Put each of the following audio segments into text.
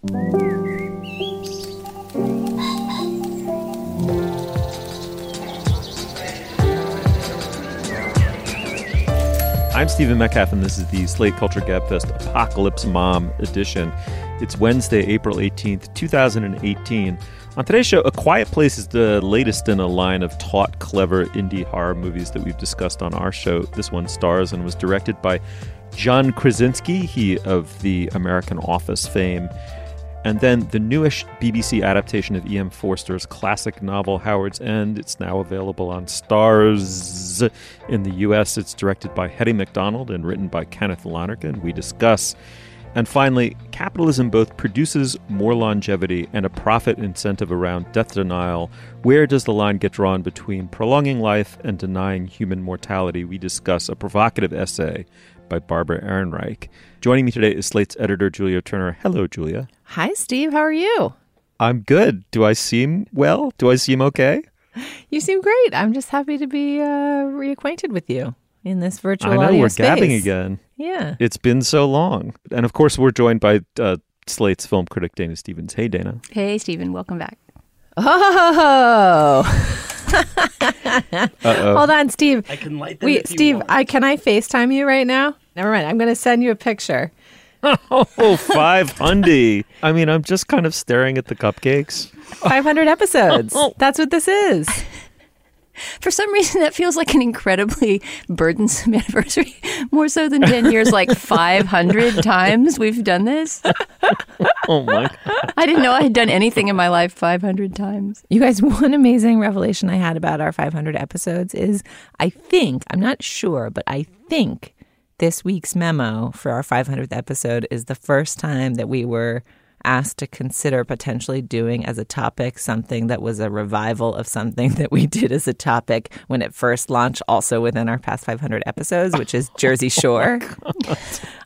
I'm Stephen Metcalf, and this is the Slate Culture Gabfest Apocalypse Mom edition. It's Wednesday, April 18th, 2018. On today's show, A Quiet Place is the latest in a line of taut, clever indie horror movies that we've discussed on our show. This one stars and was directed by John Krasinski, he of the American Office fame. And then the newish BBC adaptation of E.M. Forster's classic novel Howard's End. It's now available on Starz in the US. It's directed by Hettie Macdonald and written by Kenneth Lonergan. We discuss. And finally, capitalism both produces more longevity and a profit incentive around death denial. Where does the line get drawn between prolonging life and denying human mortality? We discuss a provocative essay by Barbara Ehrenreich. Joining me today is Slate's editor, Julia Turner. Hello, Julia. Hi, Steve. How are you? I'm good. Do I seem well? Do I seem okay? You seem great. I'm just happy to be uh, reacquainted with you in this virtual I know audio we're space. gabbing again. Yeah. It's been so long. And of course, we're joined by uh, Slate's film critic, Dana Stevens. Hey, Dana. Hey, Stephen, welcome back. Oh. Uh-oh. Hold on, Steve. I can light them Wait, if you Steve, want. I can I FaceTime you right now? Never mind. I'm going to send you a picture. Oh, five hundy. I mean, I'm just kind of staring at the cupcakes. 500 episodes. Oh. That's what this is. For some reason, that feels like an incredibly burdensome anniversary, more so than 10 years, like 500 times we've done this. Oh my god. I didn't know I had done anything in my life 500 times. You guys, one amazing revelation I had about our 500 episodes is I think, I'm not sure, but I think this week's memo for our 500th episode is the first time that we were asked to consider potentially doing as a topic something that was a revival of something that we did as a topic when it first launched, also within our past 500 episodes, which is Jersey oh Shore.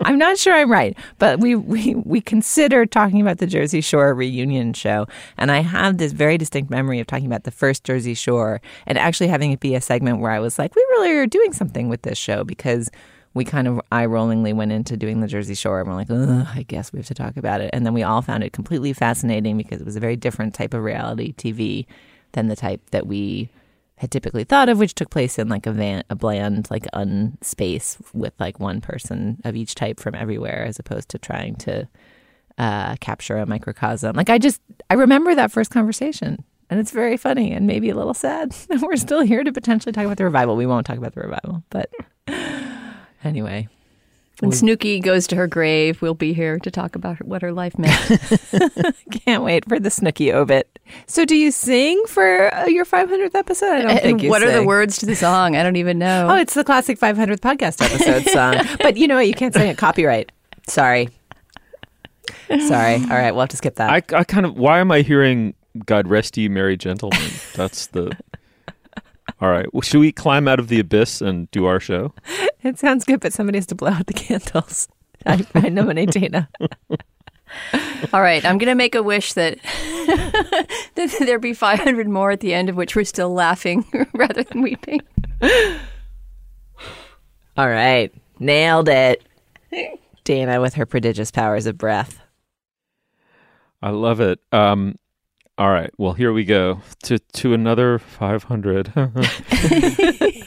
I'm not sure I'm right, but we, we we considered talking about the Jersey Shore reunion show, and I have this very distinct memory of talking about the first Jersey Shore and actually having it be a segment where I was like, we really are doing something with this show because we kind of eye rollingly went into doing the Jersey Shore, and we're like, I guess we have to talk about it, and then we all found it completely fascinating because it was a very different type of reality TV than the type that we had typically thought of, which took place in like a van, a bland, like unspace with like one person of each type from everywhere, as opposed to trying to uh, capture a microcosm. Like I just, I remember that first conversation, and it's very funny and maybe a little sad. that We're still here to potentially talk about the revival. We won't talk about the revival, but anyway, When Snooki goes to her grave, we'll be here to talk about what her life meant. can't wait for the Snooki obit. So, do you sing for uh, your 500th episode? I don't think and you what are the words to the song? I don't even know. Oh, it's the classic 500th podcast episode song. but you know what? You can't sing it copyright. Sorry. Sorry. All right, we'll have to skip that. I, I kind of. Why am I hearing "God rest ye, merry gentlemen"? That's the. All right. Well, should we climb out of the abyss and do our show? it sounds good, but somebody has to blow out the candles. I, I nominate Dana. All right, I'm going to make a wish that, that there be 500 more at the end of which we're still laughing rather than weeping. All right. Nailed it. Dana with her prodigious powers of breath. I love it. Um, all right. Well, here we go to to another 500.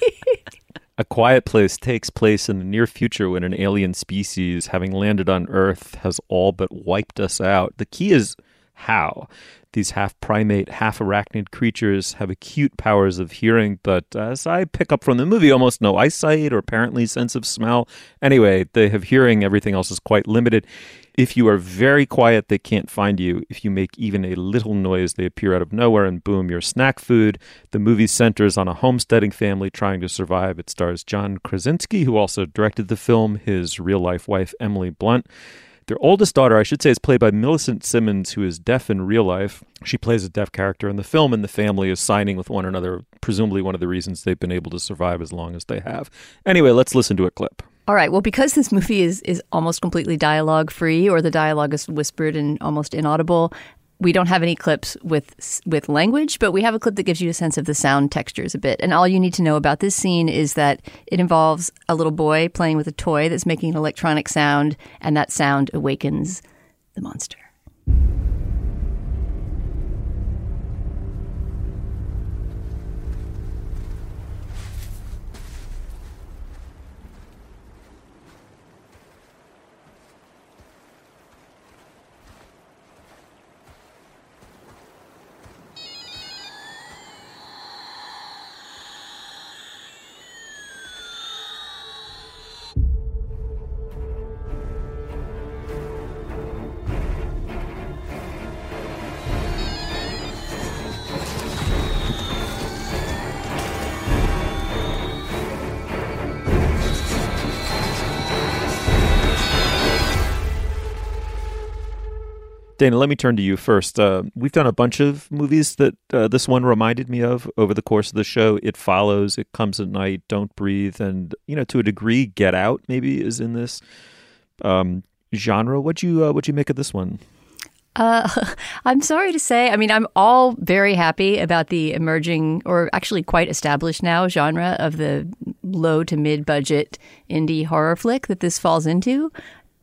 A Quiet Place takes place in the near future when an alien species, having landed on Earth, has all but wiped us out. The key is how. These half primate, half arachnid creatures have acute powers of hearing, but as I pick up from the movie, almost no eyesight or apparently sense of smell. Anyway, they have hearing, everything else is quite limited. If you are very quiet, they can't find you. If you make even a little noise, they appear out of nowhere and boom, your snack food. The movie centers on a homesteading family trying to survive. It stars John Krasinski, who also directed the film, his real life wife, Emily Blunt. Their oldest daughter, I should say, is played by Millicent Simmons, who is deaf in real life. She plays a deaf character in the film, and the family is signing with one another, presumably one of the reasons they've been able to survive as long as they have. Anyway, let's listen to a clip. All right. Well, because this movie is is almost completely dialogue free, or the dialogue is whispered and almost inaudible, we don't have any clips with with language, but we have a clip that gives you a sense of the sound textures a bit. And all you need to know about this scene is that it involves a little boy playing with a toy that's making an electronic sound, and that sound awakens the monster. Dana, let me turn to you first. Uh, we've done a bunch of movies that uh, this one reminded me of over the course of the show. It follows, It Comes at Night, Don't Breathe, and you know, to a degree, Get Out maybe is in this um, genre. What'd you uh, what'd you make of this one? Uh, I'm sorry to say. I mean, I'm all very happy about the emerging, or actually quite established now, genre of the low to mid budget indie horror flick that this falls into.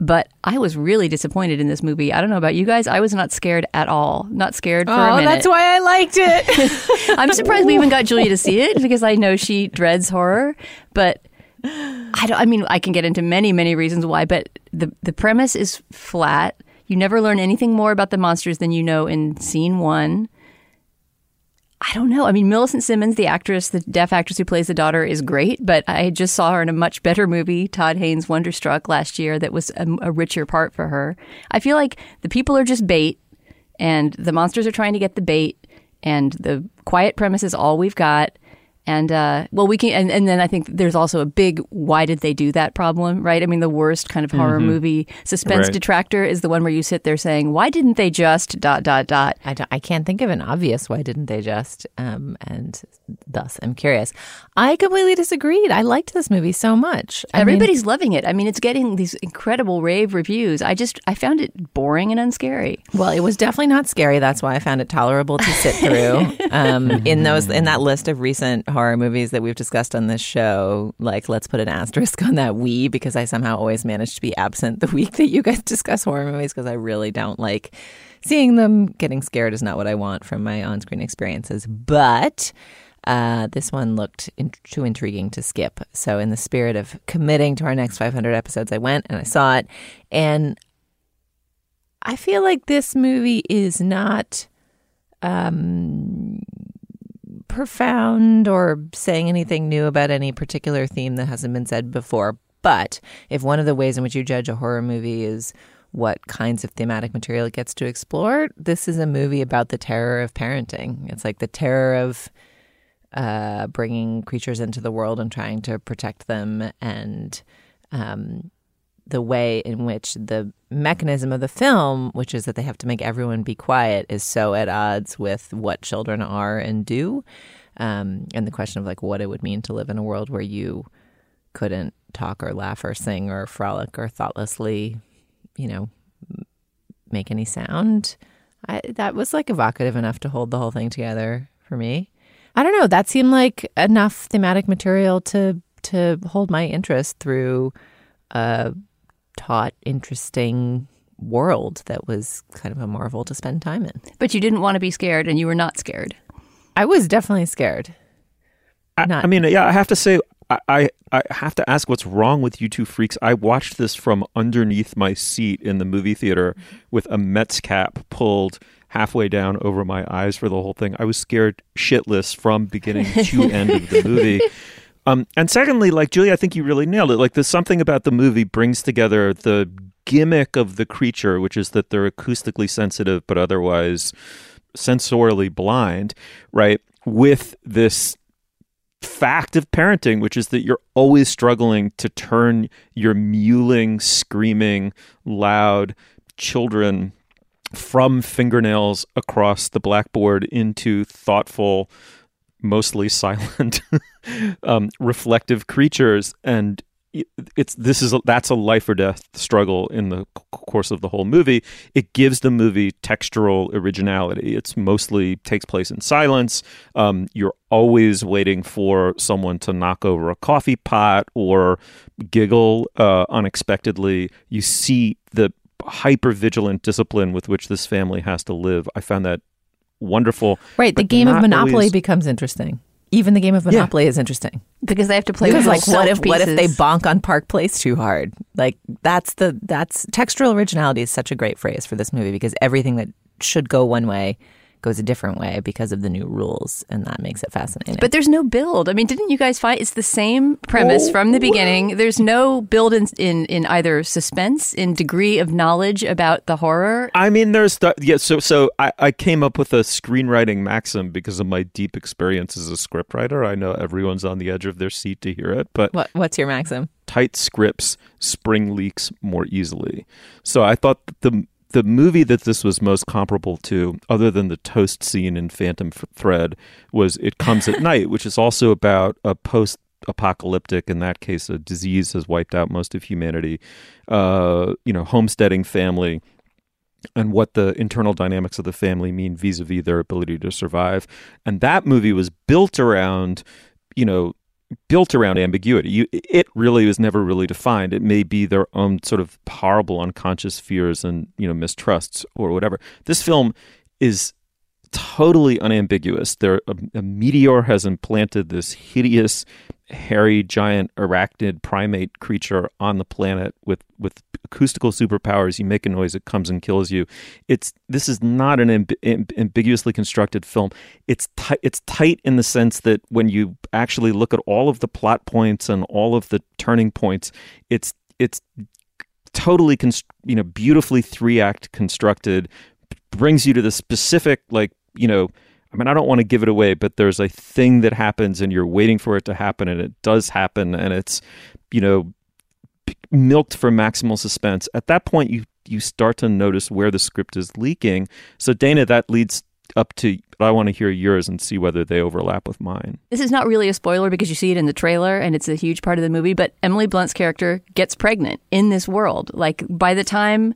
But I was really disappointed in this movie. I don't know about you guys. I was not scared at all. Not scared for oh, a minute. that's why I liked it. I'm surprised we even got Julia to see it because I know she dreads horror. But I don't. I mean, I can get into many, many reasons why. But the the premise is flat. You never learn anything more about the monsters than you know in scene one. I don't know. I mean, Millicent Simmons, the actress, the deaf actress who plays the daughter, is great, but I just saw her in a much better movie, Todd Haynes' Wonderstruck, last year, that was a, a richer part for her. I feel like the people are just bait, and the monsters are trying to get the bait, and the quiet premise is all we've got. And uh, well, we can, and, and then I think there's also a big why did they do that problem, right? I mean, the worst kind of horror movie suspense Right. detractor is the one where you sit there saying, why didn't they just dot dot dot? I, I can't think of an obvious why didn't they just um, and thus I'm curious. I completely disagreed. I liked this movie so much. I mean, Everybody's loving it. I mean, it's getting these incredible rave reviews. I just I found it boring and unscary. well, it was definitely not scary. That's why I found it tolerable to sit through. um, in those in that list of recent horror movies that we've discussed on this show, like let's put an asterisk on that we because I somehow always manage to be absent the week that you guys discuss horror movies because I really don't like seeing them. Getting scared is not what I want from my on-screen experiences, but. Uh, this one looked in- too intriguing to skip. So, in the spirit of committing to our next 500 episodes, I went and I saw it. And I feel like this movie is not um, profound or saying anything new about any particular theme that hasn't been said before. But if one of the ways in which you judge a horror movie is what kinds of thematic material it gets to explore, this is a movie about the terror of parenting. It's like the terror of uh, bringing creatures into the world and trying to protect them, and um, the way in which the mechanism of the film, which is that they have to make everyone be quiet, is so at odds with what children are and do. Um, and the question of like what it would mean to live in a world where you couldn't talk or laugh or sing or frolic or thoughtlessly, you know, make any sound. I, that was like evocative enough to hold the whole thing together for me. I don't know. That seemed like enough thematic material to to hold my interest through a taut, interesting world that was kind of a marvel to spend time in. But you didn't want to be scared, and you were not scared. I was definitely scared. I, Not- I mean, yeah, I have to say, I, I, I have to ask what's wrong with you two freaks. I watched this from underneath my seat in the movie theater with a Mets cap pulled halfway down over my eyes for the whole thing. I was scared shitless from beginning to end of the movie. Um, and secondly, like Julie, I think you really nailed it. Like, there's something about the movie brings together the gimmick of the creature, which is that they're acoustically sensitive but otherwise sensorily blind, right? With this fact of parenting, which is that you're always struggling to turn your mewling, screaming, loud children from fingernails across the blackboard into thoughtful, mostly silent, um, reflective creatures. And it's this is a, that's a life or death struggle in the course of the whole movie. It gives the movie textural originality. It's mostly takes place in silence. Um, you're always waiting for someone to knock over a coffee pot or giggle uh, unexpectedly. You see the hyper vigilant discipline with which this family has to live. I found that wonderful. Right. The game of Monopoly always- beconoly interesting. Even the game of Monopoly is interesting. because they have to play Because with like what if self what if they bonk on Park Place too hard? Like that's the that's textural originality is such a great phrase for this movie because everything that should go one way goes a different way because of the new rules and that makes it fascinating. But there's no build. I mean, didn't you guys find it's the same premise from the beginning? There's no build in, in in either suspense, in degree of knowledge about the horror. I mean, there's the, yeah. So, so I, I came up with a screenwriting maxim because of my deep experience as a scriptwriter. I know everyone's on the edge of their seat to hear it, but what what's your maxim? tight scripts spring leaks more easily. So I thought that the the movie that this was most comparable to, other than the toast scene in Phantom Thread, was It Comes at Night, which is also about a post apocalyptic in that case a disease has wiped out most of humanity uh, you know homesteading family and what the internal dynamics of the family mean vis-a-vis their ability to survive. And that movie was built around you know built around ambiguity. You, it really was never really defined. It may be their own sort of horrible unconscious fears and you know mistrusts or whatever. This film is totally unambiguous. There a, a meteor has implanted this hideous hairy giant arachnid primate creature on the planet with with acoustical superpowers you make a noise it comes and kills you. It's this is not an amb- amb- ambiguously constructed film. It's it's tight in the sense that when you actually look at all of the plot points and all of the turning points it's it's totally const- you know beautifully three act constructed brings you to the specific like you know I mean, I don't want to give it away, but there's a thing that happens and you're waiting for it to happen and it does happen and it's, you know, milked for maximal suspense. At that point, you, you start to notice where the script is leaking. So, Dana, that leads up to I want to hear yours and see whether they overlap with mine. This is not really a spoiler because you see it in the trailer and it's a huge part of the movie, but Emily Blunt's character gets pregnant in this world. Like by the time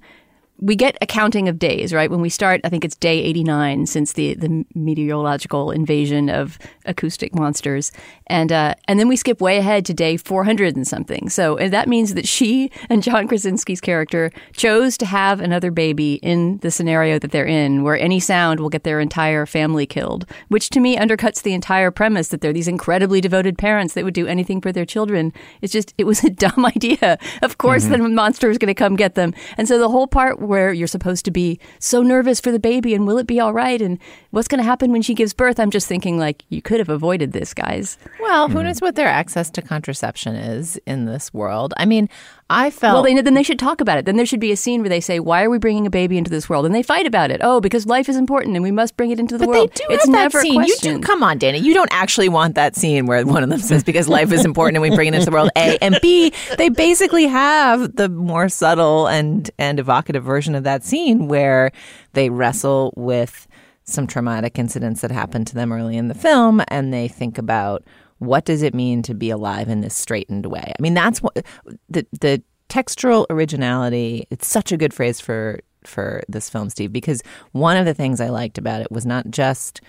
we get a counting of days, right? When we start, I think it's day 89 since the, the meteorological invasion of acoustic monsters. And, uh, and then we skip way ahead to day 400 and something. So and that means that she and John Krasinski's character chose to have another baby in the scenario that they're in, where any sound will get their entire family killed, which to me undercuts the entire premise that they're these incredibly devoted parents that would do anything for their children. It's just, it was a dumb idea. Of course, mm-hmm. the monster is going to come get them. And so the whole part where you're supposed to be so nervous for the baby and will it be all right and what's going to happen when she gives birth? I'm just thinking like you could have avoided this guys. Well who mm-hmm. knows what their access to contraception is in this world? I mean I felt well. They, then they should talk about it. Then there should be a scene where they say, "Why are we bringing a baby into this world?" And they fight about it. Oh, because life is important and we must bring it into the but world. They do it's have never that scene. You do, come on, Danny. You don't actually want that scene where one of them says, "Because life is important and we bring it into the world." A and B. They basically have the more subtle and and evocative version of that scene where they wrestle with some traumatic incidents that happened to them early in the film, and they think about what does it mean to be alive in this straightened way? I mean, that's what the the textural originality. It's such a good phrase for for this film, Steve, because one of the things I liked about it was not just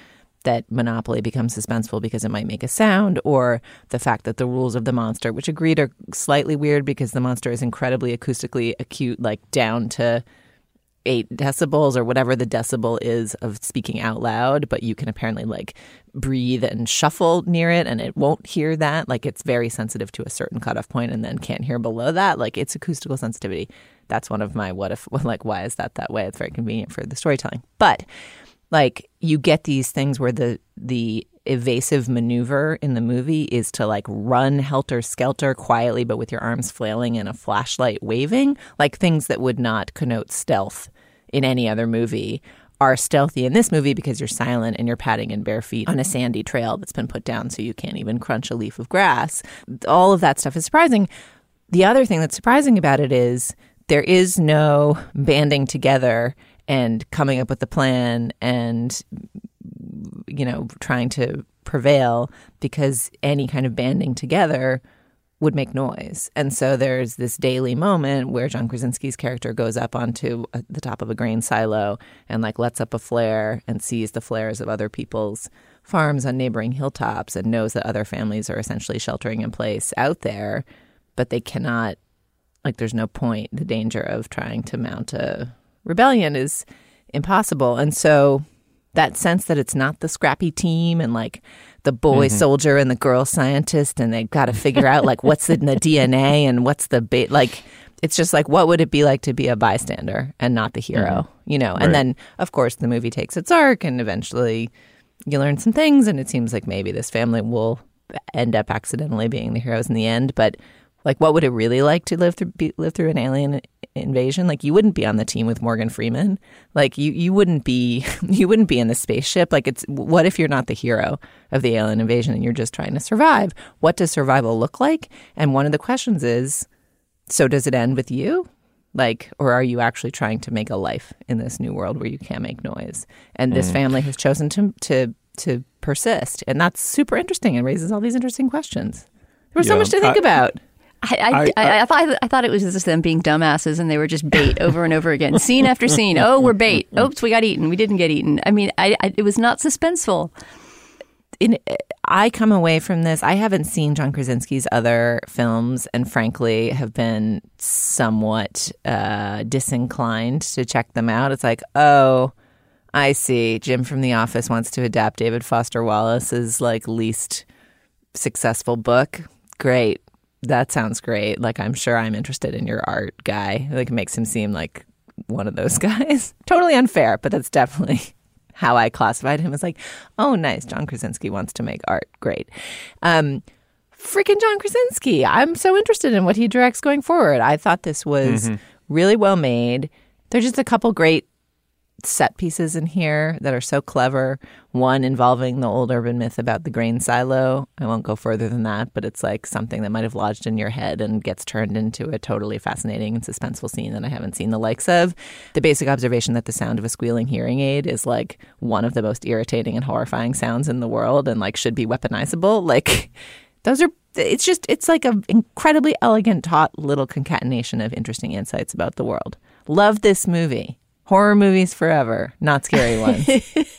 that Monopoly becomes suspenseful because it might make a sound, or the fact that the rules of the monster, which agreed are slightly weird because the monster is incredibly acoustically acute, like down to eight decibels or whatever the decibel is of speaking out loud, but you can apparently like breathe and shuffle near it and it won't hear that. Like it's very sensitive to a certain cutoff point and then can't hear below that. Like it's acoustical sensitivity. That's one of my what if, like, why is that that way? It's very convenient for the storytelling. But like you get these things where the, the, evasive maneuver in the movie is to like run helter skelter quietly but with your arms flailing and a flashlight waving like things that would not connote stealth in any other movie are stealthy in this movie because you're silent and you're padding in bare feet on a sandy trail that's been put down so you can't even crunch a leaf of grass. All of that stuff is surprising. The other thing that's surprising about it is there is no banding together and coming up with a plan and you know trying to prevail because any kind of banding together would make noise. And so there's this daily moment where John Krasinski's character goes up onto uh, the top of a grain silo and like lets up a flare and sees the flares of other people's farms on neighboring hilltops and knows that other families are essentially sheltering in place out there, but they cannot like there's no point. The danger of trying to mount a rebellion is impossible. And so that sense that it's not the scrappy team and like the boy mm-hmm. soldier and the girl scientist and they've got to figure out like what's in the DNA and what's the ba- like it's just like what would it be like to be a bystander and not the hero mm-hmm. you know and then of course the movie takes its arc and eventually you learn some things and it seems like maybe this family will end up accidentally being the heroes in the end but like, what would it really like to live through be, live through an alien invasion? Like, you wouldn't be on the team with Morgan Freeman. Like, you you wouldn't be you wouldn't be in the spaceship. Like, it's what if you're not the hero of the alien invasion and you're just trying to survive? What does survival look like? And one of the questions is, so does it end with you? Like, or are you actually trying to make a life in this new world where you can't make noise? And this mm. family has chosen to to to persist, and that's super interesting and raises all these interesting questions. There was so much to think I- about. I, I, I- I, I, thought I thought it was just them being dumbasses and they were just bait over and over again, scene after scene. Oh, we're bait. Oops, we got eaten. We didn't get eaten. I mean, I, I, it was not suspenseful. in I come away from this. I haven't seen John Krasinski's other films, and frankly, have been somewhat uh, disinclined to check them out. It's like, oh, I see. Jim from The Office wants to adapt David Foster Wallace's like least successful book. Great, that sounds great. Like, I'm sure I'm interested in your art, guy. Like, it makes him seem like one of those guys. totally unfair, but that's definitely how I classified him as like, oh, nice. John Krasinski wants to make art. Great. Um, freaking John Krasinski. I'm so interested in what he directs going forward. I thought this was really well made. There's just a couple great set pieces in here that are so clever. One involving the old urban myth about the grain silo. I won't go further than that, but it's like something that might have lodged in your head and gets turned into a totally fascinating and suspenseful scene that I haven't seen the likes of. The basic observation that the sound of a squealing hearing aid is like one of the most irritating and horrifying sounds in the world and like should be weaponizable. Like those are it's just it's like an incredibly elegant taut little concatenation of interesting insights about the world. Love this movie. Horror movies forever, not scary ones.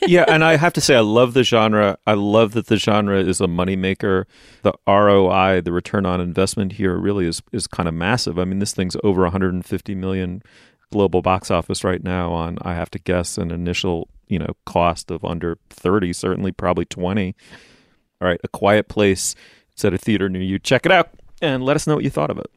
yeah, and I have to say, I love the genre. I love that the genre is a moneymaker. The ROI, the return on investment here, really is is kind of massive. I mean, this thing's over 150 million global box office right now. On I have to guess an initial you know cost of under 30, certainly probably 20. All right, A Quiet Place. It's at a theater near you. Check it out and let us know what you thought of it.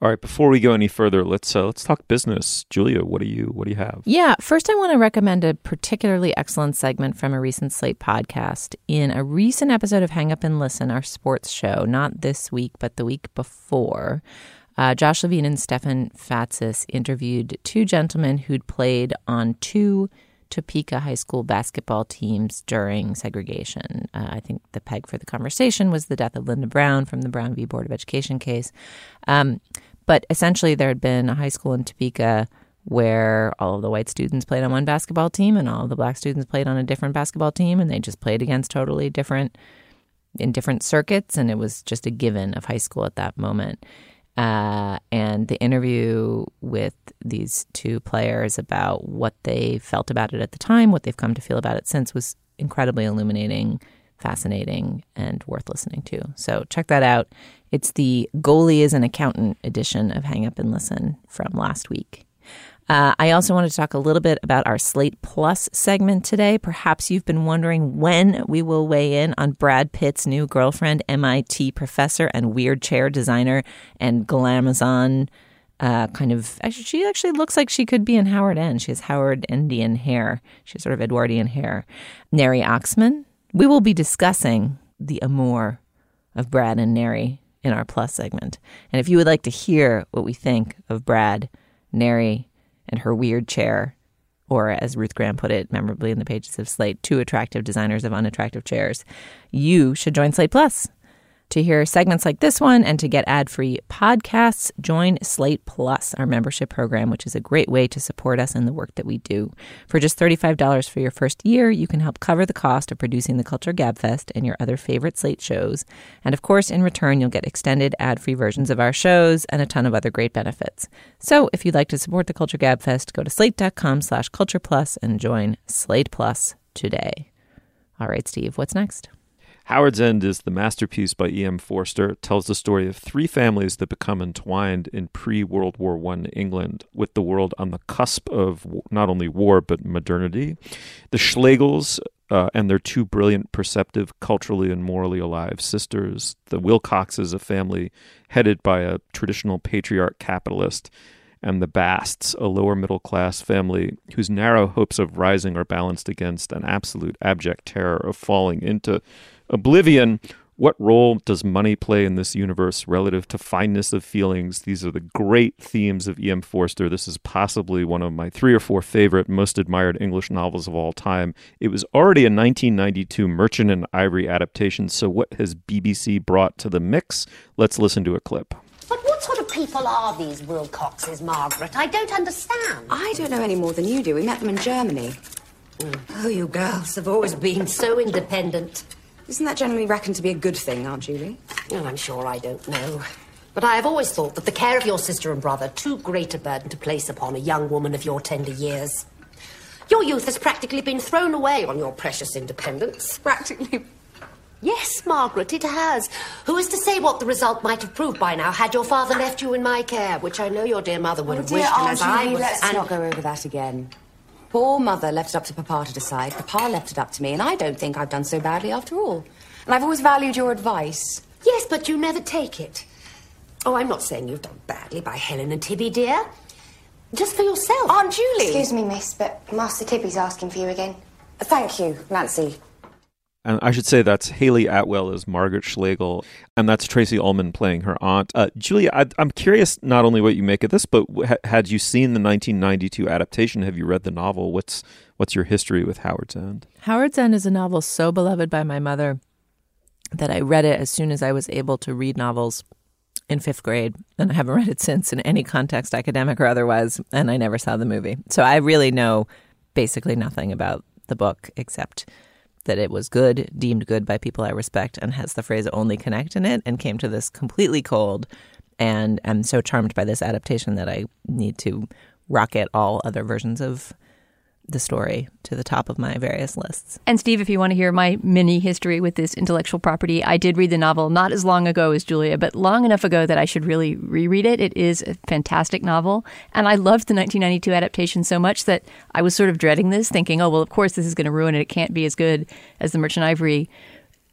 All right, before we go any further, let's uh, let's talk business. Julia, what do you what do you have? Yeah, first I want to recommend a particularly excellent segment from a recent Slate podcast. In a recent episode of Hang Up and Listen, our sports show, not this week, but the week before, uh, Josh Levin and Stefan Fatsis interviewed two gentlemen who'd played on two Topeka High School basketball teams during segregation. Uh, I think the peg for the conversation was the death of Linda Brown from the Brown v. Board of Education case. Um, but essentially, there had been a high school in Topeka where all of the white students played on one basketball team and all of the black students played on a different basketball team, and they just played against totally different in different circuits, and it was just a given of high school at that moment. Uh, and the interview with these two players about what they felt about it at the time, what they've come to feel about it since, was incredibly illuminating, fascinating, and worth listening to. So check that out. It's the Goalie is an Accountant edition of Hang Up and Listen from last week. Uh, I also want to talk a little bit about our Slate Plus segment today. Perhaps you've been wondering when we will weigh in on Brad Pitt's new girlfriend, MIT professor and weird chair designer and glamazon uh, kind of. Actually, she actually looks like she could be in Howard End. She has Howard Endian hair. She has sort of Edwardian hair. Neri Oxman. We will be discussing the amour of Brad and Neri in our Plus segment. And if you would like to hear what we think of Brad, Neri, and her weird chair, or as Ruth Graham put it memorably in the pages of Slate, two attractive designers of unattractive chairs, you should join Slate Plus. To hear segments like this one and to get ad free podcasts, join Slate Plus, our membership program, which is a great way to support us in the work that we do. For just $35 for your first year, you can help cover the cost of producing the Culture Gabfest and your other favorite Slate shows. And of course, in return, you'll get extended ad free versions of our shows and a ton of other great benefits. So if you'd like to support the Culture Gabfest, go to slate.com slash culture plus and join Slate Plus today. All right, Steve, what's next? Howard's End is the masterpiece by E.M. Forster. It tells the story of three families that become entwined in pre-World War I England with the world on the cusp of not only war but modernity. The Schlegels uh, and their two brilliant, perceptive, culturally and morally alive sisters. The Wilcoxes, a family headed by a traditional patriarch capitalist. And the Basts, a lower middle class family whose narrow hopes of rising are balanced against an absolute abject terror of falling into oblivion. What role does money play in this universe relative to fineness of feelings? These are the great themes of E.M. Forster. This is possibly one of my three or four favorite, most admired English novels of all time. It was already a 1992 Merchant and Ivory adaptation, so what has BBC brought to the mix? Let's listen to a clip. But what sort of people are these Wilcoxes, Margaret? I don't understand. I don't know any more than you do. We met them in Germany. Mm. Oh, you girls have always been so independent. Isn't that generally reckoned to be a good thing, Aunt Julie? Well, I'm sure I don't know. But I have always thought that the care of your sister and brother too great a burden to place upon a young woman of your tender years. Your youth has practically been thrown away on your precious independence. Practically. Yes, Margaret, it has. Who is to say what the result might have proved by now had your father left you in my care, which I know your dear mother would Oh, have dear wished, and Aunt as I Julie, was. let's and- not go over that again. Poor mother left it up to Papa to decide. Papa left it up to me, and I don't think I've done so badly after all. And I've always valued your advice. Yes, but you never take it. Oh, I'm not saying you've done badly by Helen and Tibby, dear. Just for yourself. Aunt Julie! Excuse me, miss, but Master Tibby's asking for you again. Thank you, Nancy. And I should say that's Hayley Atwell as Margaret Schlegel, and that's Tracey Ullman playing her aunt. Uh, Julia, I, I'm curious not only what you make of this, but ha- had you seen the 1992 adaptation? Have you read the novel? What's what's your history with Howard's End? Howard's End is a novel so beloved by my mother that I read it as soon as I was able to read novels in fifth grade, and I haven't read it since in any context, academic or otherwise, and I never saw the movie. So I really know basically nothing about the book except that it was good, deemed good by people I respect, and has the phrase only connect in it, and came to this completely cold. And I'm so charmed by this adaptation that I need to rocket all other versions of the story to the top of my various lists. And Steve, if you want to hear my mini history with this intellectual property, I did read the novel not as long ago as Julia, but long enough ago that I should really reread it. It is a fantastic novel. And I loved the 1992 adaptation so much that I was sort of dreading this, thinking, oh, well, of course, this is going to ruin it. It can't be as good as The Merchant Ivory.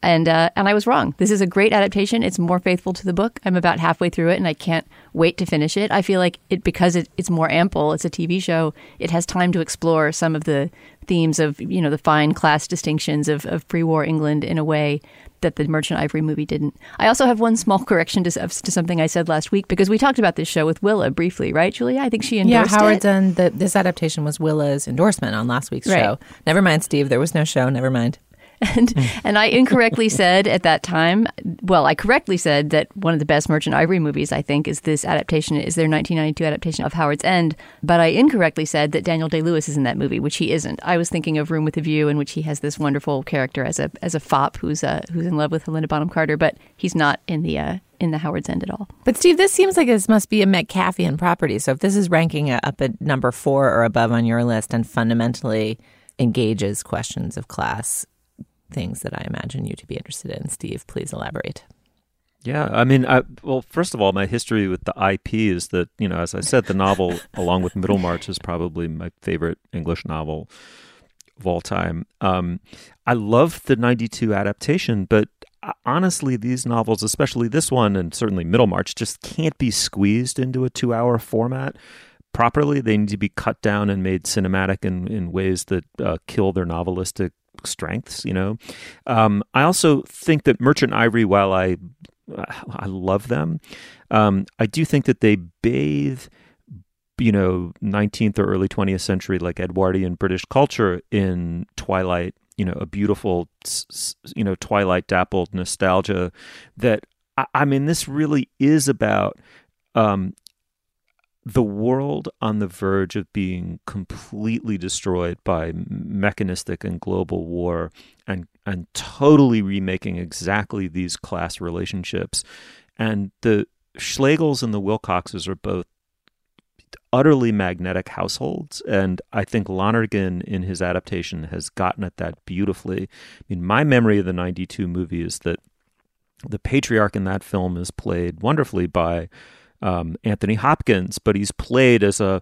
And uh, and I was wrong. This is a great adaptation. It's more faithful to the book. I'm about halfway through it, and I can't wait to finish it. I feel like it because it, it's more ample. It's a TV show. It has time to explore some of the themes of you know the fine class distinctions of, of pre-war England in a way that the Merchant Ivory movie didn't. I also have one small correction to, to something I said last week because we talked about this show with Willa briefly, right, Julia? I think she endorsed yeah, Howard's it. The, this adaptation was Willa's endorsement on last week's Right. show. Never mind, Steve. There was no show. Never mind. And and I incorrectly said at that time, well, I correctly said that one of the best Merchant Ivory movies I think is this adaptation is their 1992 adaptation of Howard's End, but I incorrectly said that Daniel Day Lewis is in that movie, which he isn't. I was thinking of Room with a View, in which he has this wonderful character as a as a fop who's uh, who's in love with Helena Bonham Carter, but he's not in the uh, in the Howard's End at all. But Steve, this seems like this must be a Metcalfian property. So if this is ranking up at number four or above on your list and fundamentally engages questions of class, things that I imagine you to be interested in, Steve, please elaborate. Yeah, I mean, I, well, first of all, my history with the IP is that you know, as I said, the novel, along with Middlemarch, is probably my favorite English novel of all time. Um, I love the '92 adaptation, but uh, honestly, these novels, especially this one, and certainly Middlemarch, just can't be squeezed into a two-hour format properly. They need to be cut down and made cinematic in in ways that uh, kill their novelistic strengths. You know, um, I also think that Merchant Ivory, while I I love them. Um, I do think that they bathe, you know, 19th or early 20th century, like Edwardian British culture in Twilight, you know, a beautiful, you know, Twilight dappled nostalgia that, I, I mean, this really is about um, the world on the verge of being completely destroyed by mechanistic and global war and and totally remaking exactly these class relationships and the Schlegels and the Wilcoxes are both utterly magnetic households and I think Lonergan in his adaptation has gotten at that beautifully. I mean my memory of the 92 movie is that the patriarch in that film is played wonderfully by um, Anthony Hopkins, but he's played as a,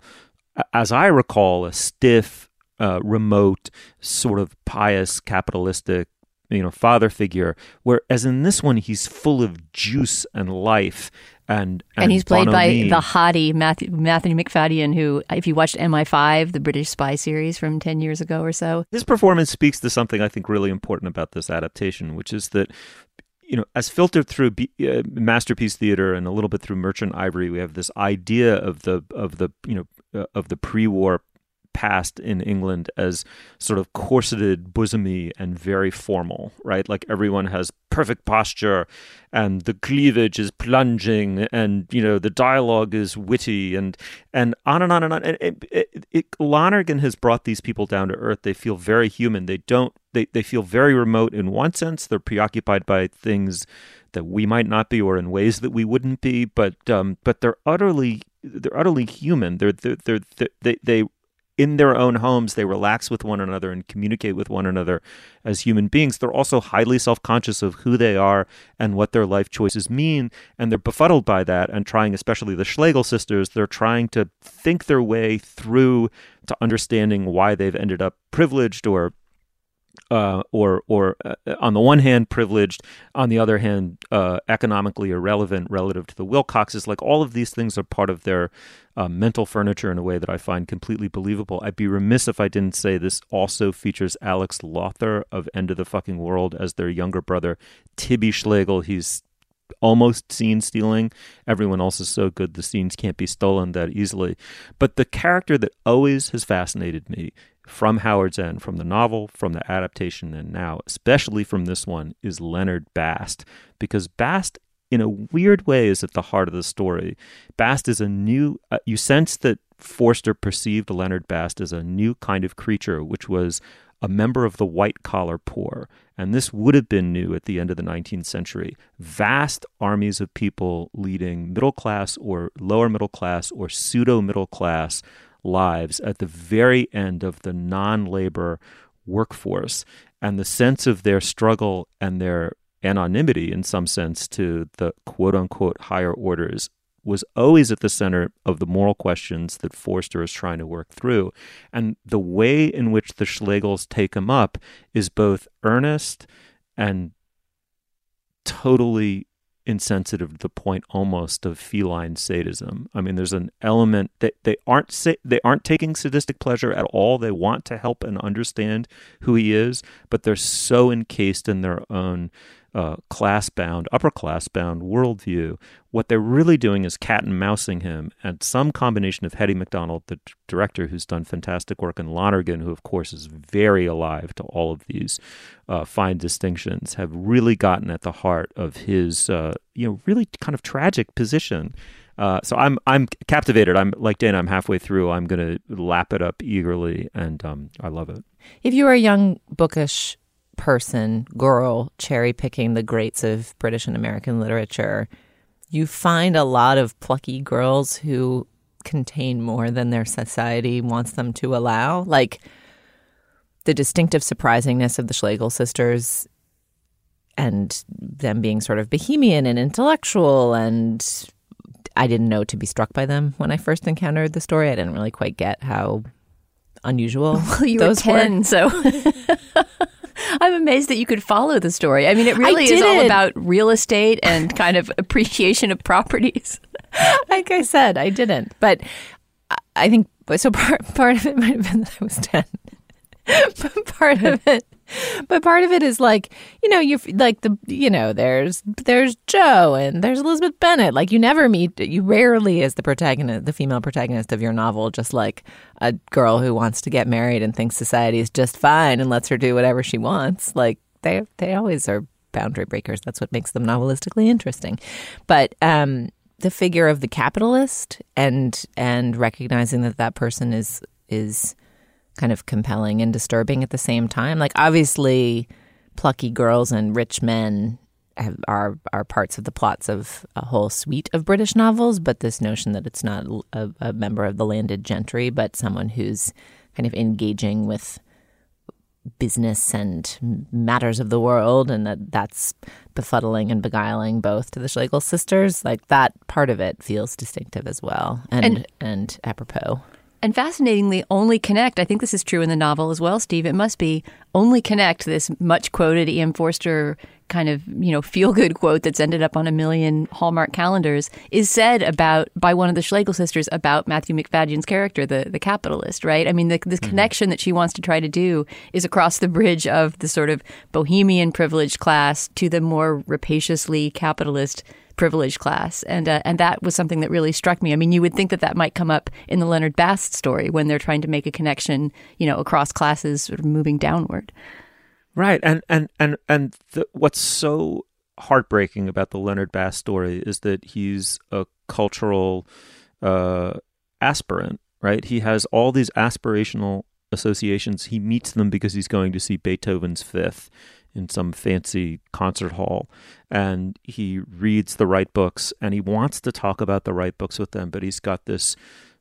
as I recall, a stiff, uh, remote, sort of pious, capitalistic, you know, father figure. Whereas in this one, he's full of juice and life, and And, he's played by the haughty Matthew, Matthew Macfadyen, who, if you watched MI5, the British spy series from 10 years ago or so, His performance speaks to something I think really important about this adaptation, which is that you know, as filtered through B- uh, masterpiece theater and a little bit through Merchant Ivory, we have this idea of the of the you know uh, of the pre-war past in England as sort of corseted, bosomy, and very formal, right? Like everyone has perfect posture and the cleavage is plunging and you know the dialogue is witty and and on and on and on and it, it, it, Lonergan has brought these people down to earth they feel very human they don't they, they feel very remote in one sense they're preoccupied by things that we might not be or in ways that we wouldn't be but um but they're utterly they're utterly human they're they're, they're, they're they they in their own homes, they relax with one another and communicate with one another as human beings. They're also highly self conscious of who they are and what their life choices mean. And they're befuddled by that and trying, especially the Schlegel sisters, they're trying to think their way through to understanding why they've ended up privileged or uh, or or uh, on the one hand privileged, on the other hand uh, economically irrelevant relative to the Wilcoxes. Like all of these things are part of their uh, mental furniture in a way that I find completely believable. I'd be remiss if I didn't say this also features Alex Lawther of End of the Fucking World as their younger brother, Tibby Schlegel. He's almost scene stealing. Everyone else is so good, the scenes can't be stolen that easily. But the character that always has fascinated me from Howard's End, from the novel, from the adaptation, and now, especially from this one, is Leonard Bast. Because Bast, in a weird way, is at the heart of the story. Bast is a new, uh, you sense that Forster perceived Leonard Bast as a new kind of creature, which was a member of the white collar poor. And this would have been new at the end of the 19th century. Vast armies of people leading middle class or lower middle class or pseudo middle class lives at the very end of the non labor workforce and the sense of their struggle and their anonymity, in some sense, to the quote unquote higher orders was always at the center of the moral questions that Forster is trying to work through. And the way in which the Schlegels take him up is both earnest and totally insensitive to the point almost of feline sadism. I mean, there's an element that they aren't sa- they aren't taking sadistic pleasure at all. They want to help and understand who he is, but they're so encased in their own uh, class bound, upper class bound worldview. What they're really doing is cat and mousing him, and some combination of Hettie Macdonald, the d- director who's done fantastic work, and Lonergan, who of course is very alive to all of these uh, fine distinctions, have really gotten at the heart of his, uh, you know, really kind of tragic position. Uh, so I'm I'm captivated. I'm like Dana. I'm halfway through. I'm going to lap it up eagerly, and um, I love it. If you are a young bookish person, girl, cherry picking the greats of British and American literature, you find a lot of plucky girls who contain more than their society wants them to allow. Like the distinctive surprisingness of the Schlegel sisters and them being sort of bohemian and intellectual and I didn't know to be struck by them when I first encountered the story. I didn't really quite get how unusual Well, you those were 10, were. so I'm amazed that you could follow the story. I mean, it really is all about real estate and kind of appreciation of properties. like I said, I didn't. But I- think so. Part part of it might have been that I was ten. but part of it, but part of it is like you know you like the you know there's there's Jo and there's Elizabeth Bennet. Like you never meet you rarely as the protagonist, the female protagonist of your novel, just like a girl who wants to get married and thinks society is just fine and lets her do whatever she wants. Like they they always are boundary breakers. That's what makes them novelistically interesting. But um, the figure of the capitalist and and recognizing that that person is is kind of compelling and disturbing at the same time. Like obviously, plucky girls and rich men have, are are parts of the plots of a whole suite of British novels. But this notion that it's not a, a member of the landed gentry, but someone who's kind of engaging with business and matters of the world, and that that's befuddling and beguiling both to the Schlegel sisters. Like that part of it feels distinctive as well, and and, And- apropos. And fascinatingly, only connect. I think this is true in the novel as well, Steve. It must be only connect. This much quoted E.M. Forster kind of you know feel good quote that's ended up on a million Hallmark calendars is said about by one of the Schlegel sisters about Matthew Macfadyen's character, the the capitalist. Right? I mean, the, the mm-hmm. connection that she wants to try to do is across the bridge of the sort of bohemian privileged class to the more rapaciously capitalist privileged class, and uh, and that was something that really struck me. I mean, you would think that that might come up in the Leonard Bast story when they're trying to make a connection, you know, across classes, sort of moving downward. Right, and and and and the, what's so heartbreaking about the Leonard Bast story is that he's a cultural uh, aspirant. Right, he has all these aspirational associations. He meets them because he's going to see Beethoven's Fifth in some fancy concert hall, and he reads the right books, and he wants to talk about the right books with them, but he's got this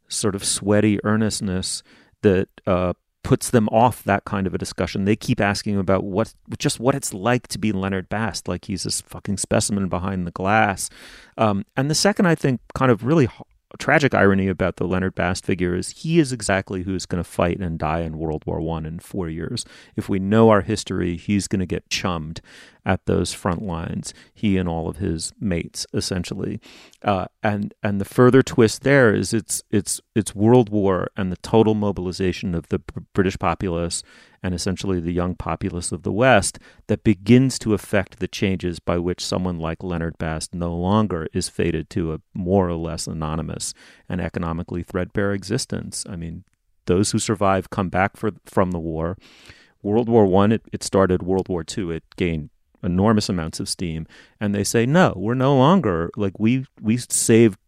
sort of sweaty earnestness that uh, puts them off that kind of a discussion. They keep asking him about what just what it's like to be Leonard Bast, like he's this fucking specimen behind the glass. Um, and the second, I think, kind of really tragic irony about the Leonard Bast figure is he is exactly who's going to fight and die in World War One in four years. If we know our history, he's going to get chummed at those front lines. He and all of his mates, essentially. Uh, and and the further twist there is it's it's it's World War and the total mobilization of the British populace and essentially the young populace of the West that begins to affect the changes by which someone like Leonard Bast no longer is fated to a more or less anonymous and economically threadbare existence. I mean, those who survive come back for, from the war. World War One, it, it started. World War Two, it gained enormous amounts of steam, and they say, no, we're no longer like we we saved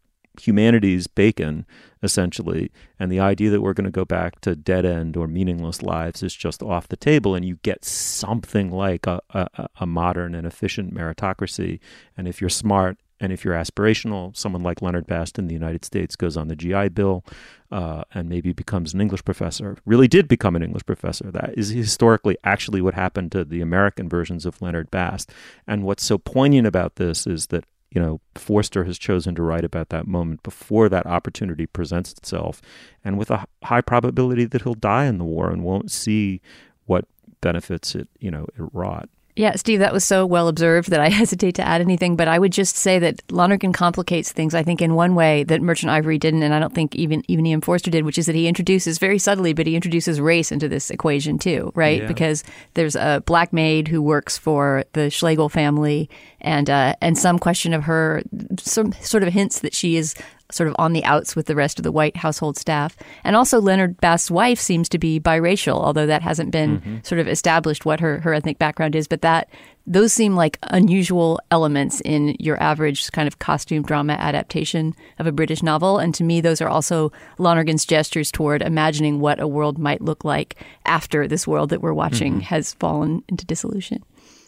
humanity's bacon essentially. And the idea that we're going to go back to dead end or meaningless lives is just off the table and you get something like a, a, a modern and efficient meritocracy. And if you're smart and if you're aspirational someone like leonard bast in the united states goes on the gi bill uh, and maybe becomes an english professor really did become an english professor. That is historically actually what happened to the american versions of leonard bast. And what's so poignant about this is that you know, Forster has chosen to write about that moment before that opportunity presents itself, and with a high probability that he'll die in the war and won't see what benefits it, you know, it wrought. Yeah, Steve, that was so well observed that I hesitate to add anything. But I would just say that Lonergan complicates things, I think, in one way that Merchant Ivory didn't, and I don't think even even E.M. Forster did, which is that he introduces very subtly, but he introduces race into this equation too, right? Yeah. Because there's a black maid who works for the Schlegel family, and uh, and some question of her, some sort of hints that she is sort of on the outs with the rest of the white household staff. And also Leonard Bast's wife seems to be biracial, although that hasn't been Mm-hmm. sort of established what her, her ethnic background is. But that those seem like unusual elements in your average kind of costume drama adaptation of a British novel. And to me, those are also Lonergan's gestures toward imagining what a world might look like after this world that we're watching Mm-hmm. has fallen into dissolution.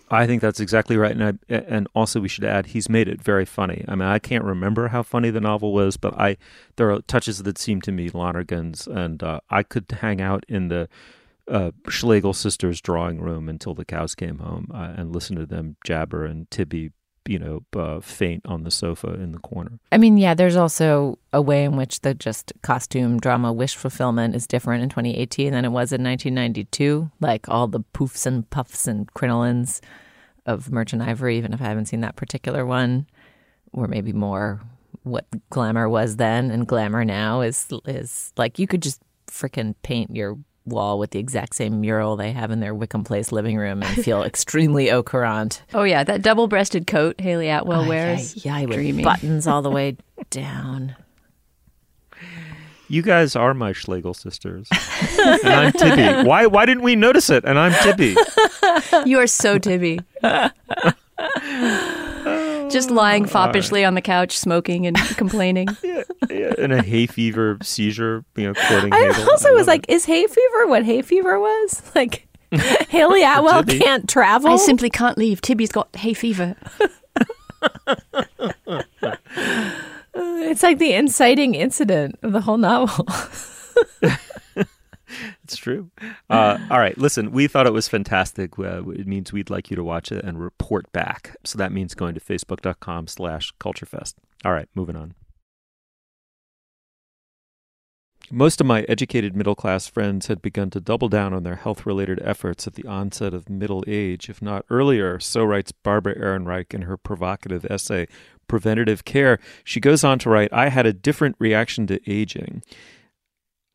I think that's exactly right, and I, and also we should add he's made it very funny. I mean, I can't remember how funny the novel was, but I there are touches that seem to me Lonergan's, and uh, I could hang out in the uh, Schlegel sisters' drawing room until the cows came home uh, and listen to them jabber and Tibby, you know, uh, faint on the sofa in the corner. I mean, yeah, there's also a way in which the just costume drama wish fulfillment is different in 2018 than it was in 1992. Like all the poofs and puffs and crinolines of Merchant Ivory, even if I haven't seen that particular one, were maybe more what glamour was then and glamour now is is like you could just freaking paint your wall with the exact same mural they have in their Wickham Place living room and feel extremely au courant. Oh yeah, that double-breasted coat Hayley Atwell Ay, wears. ay, ay, with dreamy. buttons all the way down. You guys are my Schlegel sisters, and I'm Tibby. Why why didn't we notice it? And I'm Tibby. You are so Tibby. Just lying oh, foppishly on the couch, smoking and complaining. in a hay fever seizure, you know, quoting I Hegel. also I was like, is hay fever what hay fever was? Like, Hayley Atwell Tibby. can't travel. I simply can't leave. Tibby's got hay fever. it's like the inciting incident of the whole novel. It's true. Uh, all right, listen, we thought it was fantastic. Uh, it means we'd like you to watch it and report back. So that means going to facebook.com slash culturefest. All right, moving on. Most of my educated middle class friends had begun to double down on their health related efforts at the onset of middle age, if not earlier. So writes Barbara Ehrenreich in her provocative essay, Preventative Care. She goes on to write I had a different reaction to aging.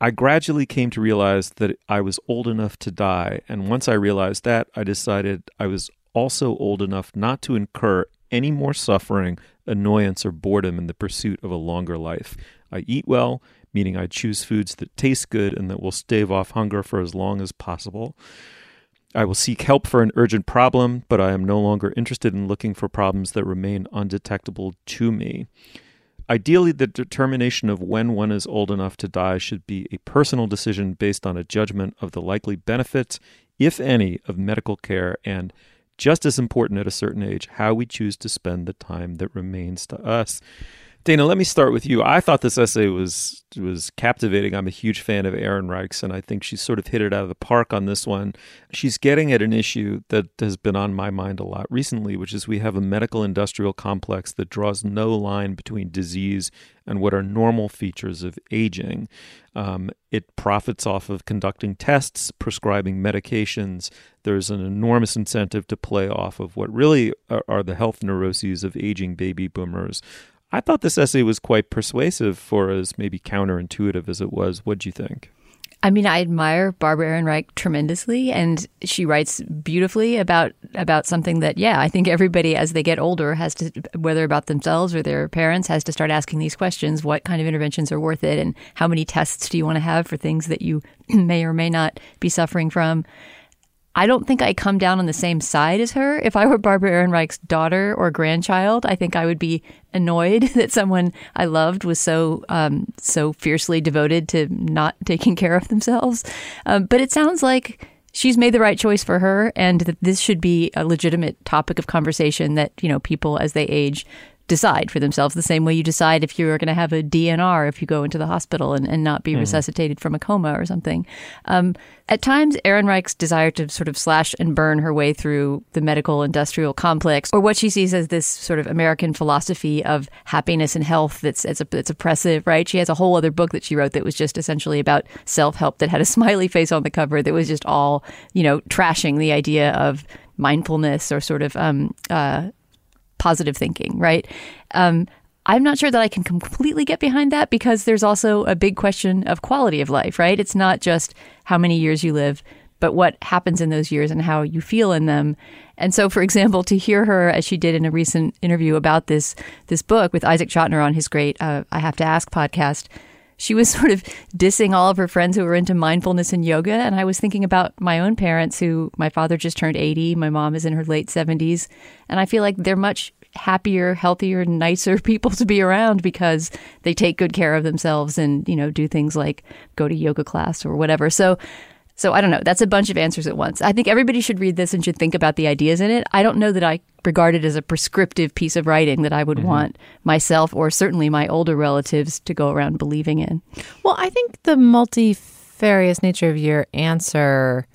I gradually came to realize that I was old enough to die, and once I realized that, I decided I was also old enough not to incur any more suffering, annoyance, or boredom in the pursuit of a longer life. I eat well, meaning I choose foods that taste good and that will stave off hunger for as long as possible. I will seek help for an urgent problem, but I am no longer interested in looking for problems that remain undetectable to me. Ideally, the determination of when one is old enough to die should be a personal decision based on a judgment of the likely benefits, if any, of medical care and just as important at a certain age, how we choose to spend the time that remains to us. Dana, let me start with you. I thought this essay was was captivating. I'm a huge fan of Aaron Ehrenreich's, and I think she's sort of hit it out of the park on this one. She's getting at an issue that has been on my mind a lot recently, which is we have a medical industrial complex that draws no line between disease and what are normal features of aging. Um, it profits off of conducting tests, prescribing medications. There's an enormous incentive to play off of what really are, are the health neuroses of aging baby boomers. I thought this essay was quite persuasive for as maybe counterintuitive as it was. What'd you think? I mean, I admire Barbara Ehrenreich tremendously, and she writes beautifully about about something that, yeah, I think everybody as they get older has to, whether about themselves or their parents, has to start asking these questions: What kind of interventions are worth it, and how many tests do you want to have for things that you may or may not be suffering from? I don't think I come down on the same side as her. If I were Barbara Ehrenreich's daughter or grandchild, I think I would be annoyed that someone I loved was so um, so fiercely devoted to not taking care of themselves. Um, but it sounds like she's made the right choice for her, and that this should be a legitimate topic of conversation that you know people as they age decide for themselves the same way you decide if you're going to have a DNR if you go into the hospital and, and not be mm-hmm. resuscitated from a coma or something. Um, at times, Ehrenreich's desire to sort of slash and burn her way through the medical industrial complex, or what she sees as this sort of American philosophy of happiness and health that's it's, it's oppressive, right? She has a whole other book that she wrote that was just essentially about self help that had a smiley face on the cover that was just all, you know, trashing the idea of mindfulness or sort of um, uh, positive thinking, right? Um, I'm not sure that I can completely get behind that because there's also a big question of quality of life, right? It's not just how many years you live, but what happens in those years and how you feel in them. And so, for example, to hear her as she did in a recent interview about this this book with Isaac Chotiner on his great uh, "I Have to Ask" podcast, she was sort of dissing all of her friends who were into mindfulness and yoga. And I was thinking about my own parents, who my father just turned 80, my mom is in her late 70s. And I feel like they're much happier, healthier, nicer people to be around because they take good care of themselves and, you know, do things like go to yoga class or whatever. So so I don't know. That's a bunch of answers at once. I think everybody should read this and should think about the ideas in it. I don't know that I regard it as a prescriptive piece of writing that I would mm-hmm. want myself or certainly my older relatives to go around believing in. Well, I think the multifarious nature of your answer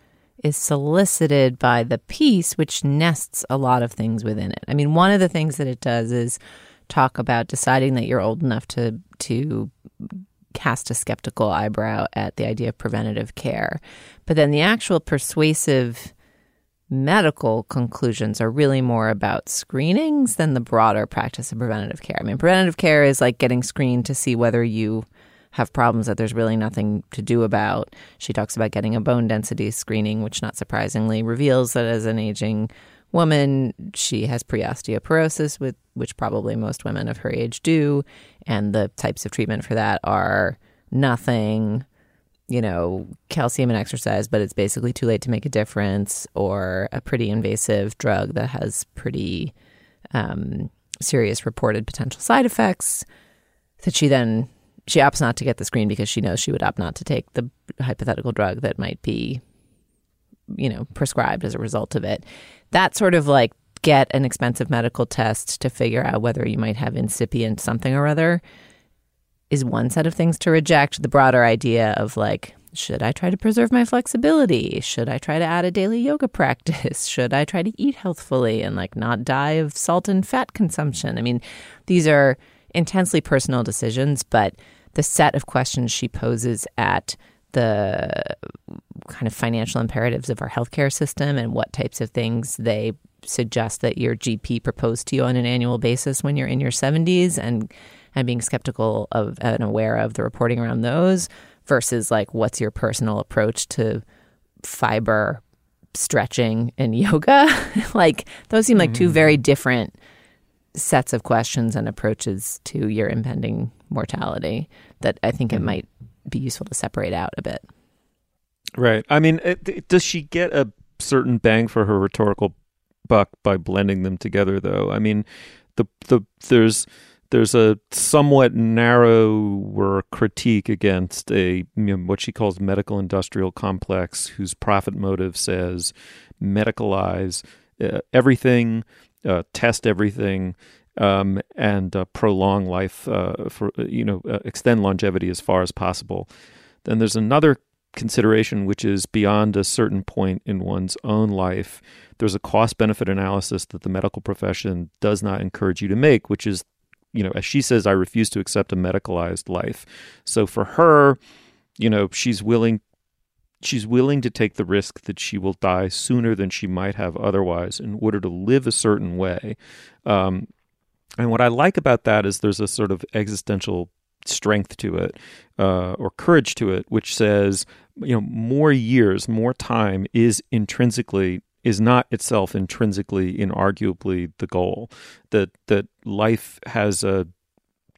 is solicited by the piece, which nests a lot of things within it. I mean, one of the things that it does is talk about deciding that you're old enough to to cast a skeptical eyebrow at the idea of preventative care. But then the actual persuasive medical conclusions are really more about screenings than the broader practice of preventative care. I mean, preventative care is like getting screened to see whether you have problems that there's really nothing to do about. She talks about getting a bone density screening, which not surprisingly reveals that as an aging woman, she has pre-osteoporosis, with, which probably most women of her age do, and the types of treatment for that are nothing, you know, calcium and exercise, but it's basically too late to make a difference, or a pretty invasive drug that has pretty um, serious reported potential side effects that she then she opts not to get the screen because she knows she would opt not to take the hypothetical drug that might be you know prescribed as a result of it. That sort of like get an expensive medical test to figure out whether you might have incipient something or other is one set of things to reject. The broader idea of like, should I try to preserve my flexibility? Should I try to add a daily yoga practice? Should I try to eat healthfully and like not die of salt and fat consumption? I mean, these are intensely personal decisions, but the set of questions she poses at the kind of financial imperatives of our healthcare system and what types of things they suggest that your GP propose to you on an annual basis when you're in your 70s and and being skeptical of and aware of the reporting around those versus like what's your personal approach to fiber stretching and yoga like those seem like mm-hmm. two very different sets of questions and approaches to your impending mortality that I think mm-hmm. it might be useful to separate out a bit. Right. I mean, it, does she get a certain bang for her rhetorical buck by blending them together, though. I mean, the the there's there's a somewhat narrower critique against a you know, what she calls medical industrial complex, whose profit motive says medicalize uh, everything, uh, test everything, um, and uh, prolong life uh, for you know uh, extend longevity as far as possible. Then there's another consideration which is beyond a certain point in one's own life. There's a cost benefit analysis that the medical profession does not encourage you to make, which is you know, as she says, I refuse to accept a medicalized life. So for her, you know, she's willing she's willing to take the risk that she will die sooner than she might have otherwise in order to live a certain way. Um, and what I like about that is there's a sort of existential strength to it uh, or courage to it, which says, you know, more years, more time is intrinsically is not itself intrinsically, inarguably the goal. That that life has a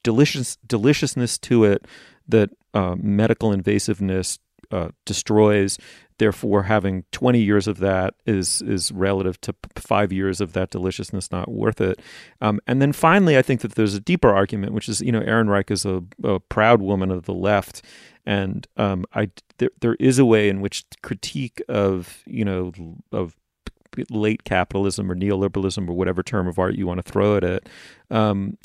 delicious deliciousness to it that uh, medical invasiveness uh, destroys. Therefore, having 20 years of that is is relative to five years of that deliciousness not worth it. Um, and then finally, I think that there's a deeper argument, which is you know Ehrenreich is a, a proud woman of the left, and um, I there, there is a way in which critique of you know of late capitalism or neoliberalism or whatever term of art you want to throw at it um,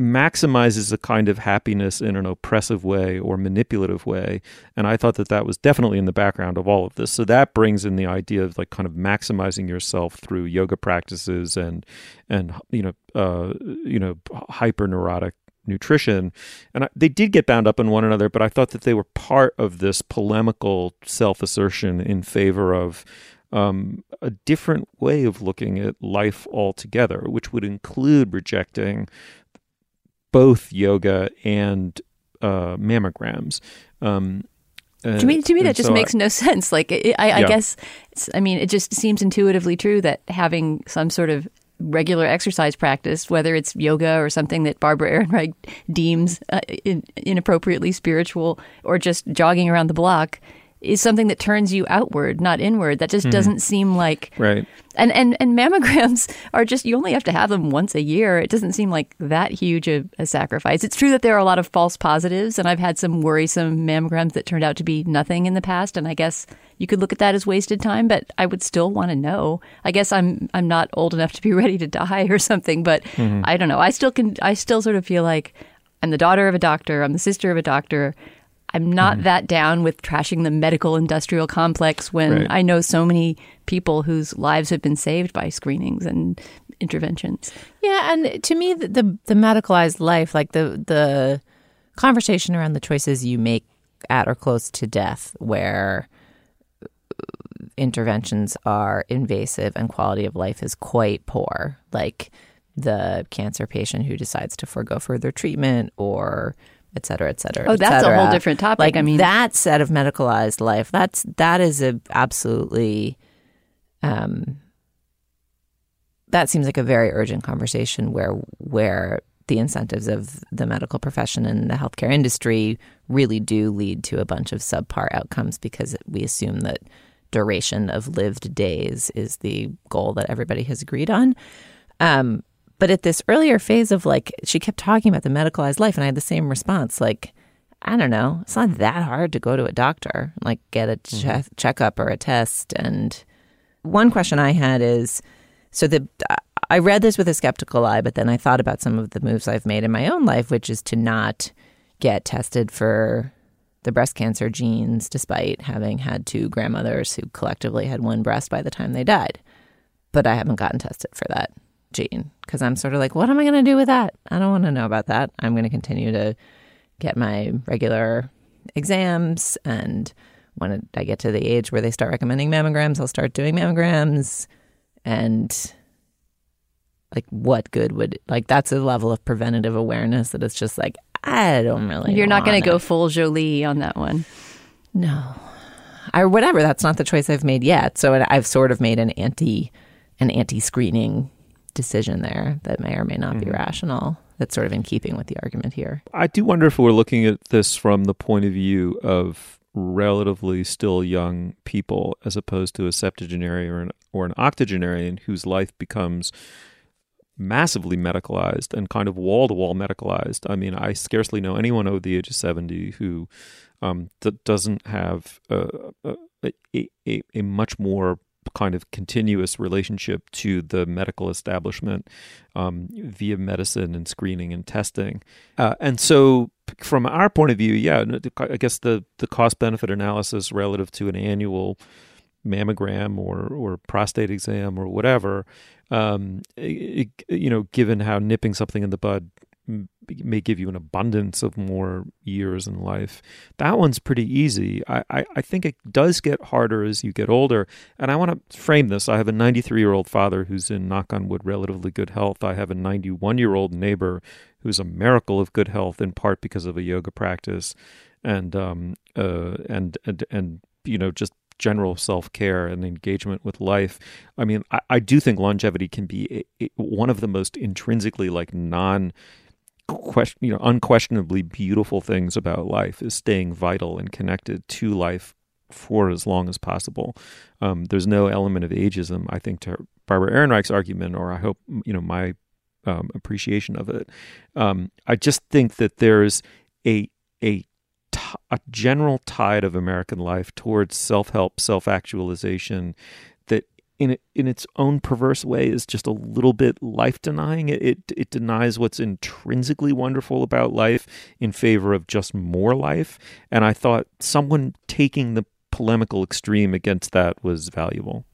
maximizes a kind of happiness in an oppressive way or manipulative way. And I thought that that was definitely in the background of all of this. So that brings in the idea of like kind of maximizing yourself through yoga practices and and you know uh, you know hyper neurotic nutrition. And I, they did get bound up in one another, but I thought that they were part of this polemical self assertion in favor of um, a different way of looking at life altogether, which would include rejecting both yoga and uh, mammograms. Um, uh, to me, to me, that just so makes I, no sense. Like, I, I yeah. guess, I mean, it just seems intuitively true that having some sort of regular exercise practice, whether it's yoga or something that Barbara Ehrenreich deems uh, in, inappropriately spiritual, or just jogging around the block, is something that turns you outward, not inward. That just mm-hmm. doesn't seem like right. And and and mammograms are just you only have to have them once a year. It doesn't seem like that huge a, a, sacrifice. It's true that there are a lot of false positives, and I've had some worrisome mammograms that turned out to be nothing in the past. And I guess you could look at that as wasted time, but I would still want to know. I guess I'm I'm not old enough to be ready to die or something, but mm-hmm. I don't know. I still can. I still sort of feel like I'm the daughter of a doctor. I'm the sister of a doctor. I'm not mm-hmm. that down with trashing the medical industrial complex when right. I know so many people whose lives have been saved by screenings and interventions. Yeah, and to me, the the, the medicalized life, like the the conversation around the choices you make at or close to death, where interventions are invasive and quality of life is quite poor, like the cancer patient who decides to forego further treatment or et cetera, et cetera. Oh, that's a whole different topic. Like I mean, that set of medicalized life. That's that is a absolutely. Um, that seems like a very urgent conversation where where the incentives of the medical profession and the healthcare industry really do lead to a bunch of subpar outcomes because we assume that duration of lived days is the goal that everybody has agreed on. Um, but at this earlier phase of like, she kept talking about the medicalized life, and I had the same response. Like, I don't know, it's not that hard to go to a doctor, like get a che- mm-hmm. checkup or a test. And one question I had is, so the I read this with a skeptical eye, but then I thought about some of the moves I've made in my own life, which is to not get tested for the breast cancer genes, despite having had two grandmothers who collectively had one breast by the time they died. But I haven't gotten tested for that gene because I'm sort of like, what am I going to do with that? I don't want to know about that. I'm going to continue to get my regular exams. And when I get to the age where they start recommending mammograms, I'll start doing mammograms. And like, what good would, like, that's a level of preventative awareness that it's just like, I don't really. You're not going to go full Jolie on that one. No. Or whatever. That's not the choice I've made yet. So I've sort of made an anti, an anti-screening decision there that may or may not mm-hmm. be rational. That's sort of in keeping with the argument here. I do wonder if we're looking at this from the point of view of relatively still young people, as opposed to a septuagenarian or an, or an octogenarian whose life becomes massively medicalized and kind of wall to wall medicalized. I mean, I scarcely know anyone over the age of 70 who um, that doesn't have a, a, a, a much more kind of continuous relationship to the medical establishment um, via medicine and screening and testing. Uh, and so, from our point of view, yeah, I guess the, the cost benefit analysis relative to an annual mammogram or, or prostate exam or whatever, um, it, you know, given how nipping something in the bud may give you an abundance of more years in life. That one's pretty easy. I, I, I, think it does get harder as you get older. And I want to frame this. I have a 93 year old father who's in, knock on wood, relatively good health. I have a 91 year old neighbor who's a miracle of good health, in part because of a yoga practice and, um, uh, and, and, and, you know, just general self care and engagement with life. I mean, I, I do think longevity can be a, a, one of the most intrinsically like non question, you know, unquestionably beautiful things about life is staying vital and connected to life for as long as possible. Um, there's no element of ageism, I think, to Barbara Ehrenreich's argument, or I hope you know my um, appreciation of it. Um, I just think that there's a a a general tide of American life towards self help, self actualization in in its own perverse way is just a little bit life denying. It, it, it denies what's intrinsically wonderful about life in favor of just more life. And I thought someone taking the polemical extreme against that was valuable.